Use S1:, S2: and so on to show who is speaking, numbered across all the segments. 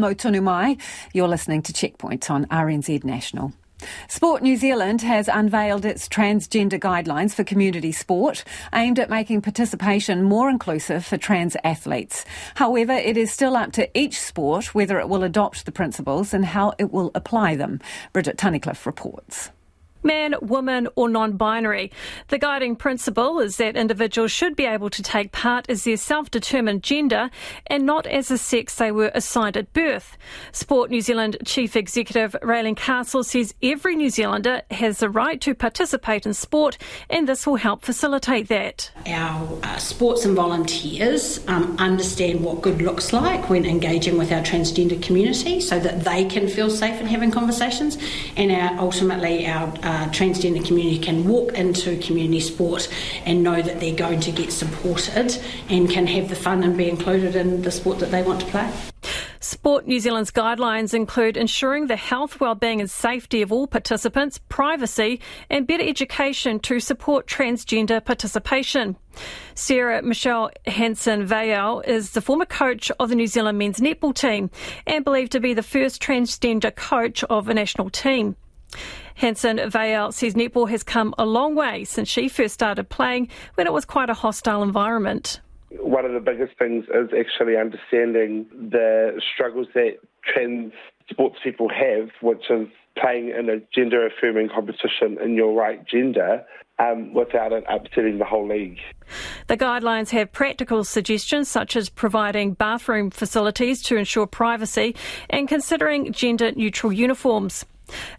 S1: Mo tonu mai. You're listening to Checkpoint on RNZ National. Sport New Zealand has unveiled its transgender guidelines for community sport, aimed at making participation more inclusive for trans athletes. However, it is still up to each sport whether it will adopt the principles and how it will apply them. Bridget Tunnicliffe reports
S2: man, woman, or non binary. The guiding principle is that individuals should be able to take part as their self determined gender and not as the sex they were assigned at birth. Sport New Zealand Chief Executive Raelene Castle says every New Zealander has the right to participate in sport, and this will help facilitate that.
S3: Our uh, sports and volunteers um, understand what good looks like when engaging with our transgender community so that they can feel safe in having conversations, and our, ultimately our uh, transgender community can walk into community sport and know that they're going to get supported and can have the fun and be included in the sport that they want to play.
S2: Sport New Zealand's guidelines include ensuring the health, well-being and safety of all participants, privacy and better education to support transgender participation. Sarah Michelle Hansen Vayal is the former coach of the New Zealand men's netball team and believed to be the first transgender coach of a national team. Hansen Vale says netball has come a long way since she first started playing when it was quite a hostile environment.
S4: One of the biggest things is actually understanding the struggles that trans sports people have, which is playing in a gender affirming competition in your right gender um, without it upsetting the whole league.
S2: The guidelines have practical suggestions such as providing bathroom facilities to ensure privacy and considering gender neutral uniforms.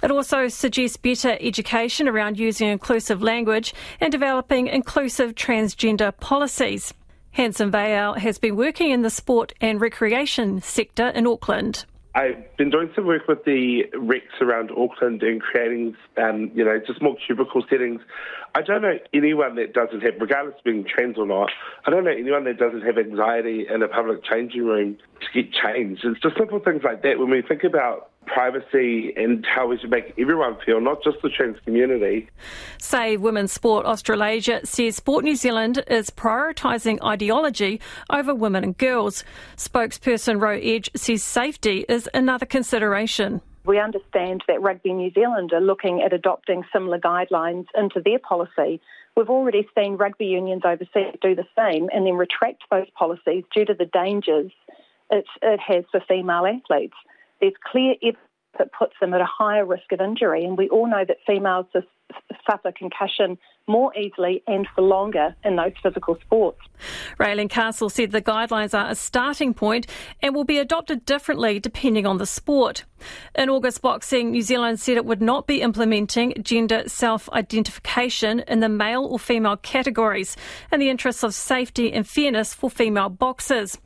S2: It also suggests better education around using inclusive language and developing inclusive transgender policies. Hansen Vale has been working in the sport and recreation sector in Auckland.
S4: I've been doing some work with the recs around Auckland and creating, um, you know, just more cubicle settings. I don't know anyone that doesn't have, regardless of being trans or not, I don't know anyone that doesn't have anxiety in a public changing room to get changed. It's just simple things like that. When we think about privacy and how we should make everyone feel, not just the trans community.
S2: Save Women's Sport Australasia says Sport New Zealand is prioritising ideology over women and girls. Spokesperson Ro Edge says safety is another consideration.
S5: We understand that Rugby New Zealand are looking at adopting similar guidelines into their policy. We've already seen rugby unions overseas do the same and then retract those policies due to the dangers it, it has for female athletes there's clear evidence that puts them at a higher risk of injury. And we all know that females suffer concussion more easily and for longer in those physical sports.
S2: Raelene Castle said the guidelines are a starting point and will be adopted differently depending on the sport. In August boxing, New Zealand said it would not be implementing gender self identification in the male or female categories in the interests of safety and fairness for female boxers.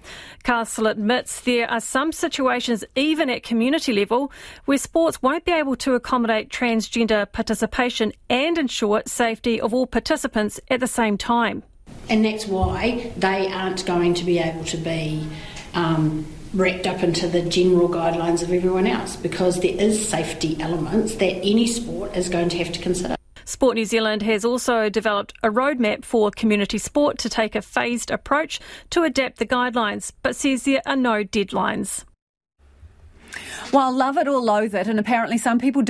S2: Castle admits there are some situations, even at community level, where sports won't be able to accommodate transgender participation and ensure safety of all participants at the same time.
S3: And that's why they aren't going to be able to be um, wrapped up into the general guidelines of everyone else because there is safety elements that any sport is going to have to consider.
S2: Sport New Zealand has also developed a roadmap for community sport to take a phased approach to adapt the guidelines, but says there are no deadlines.
S1: While love it or loathe it, and apparently some people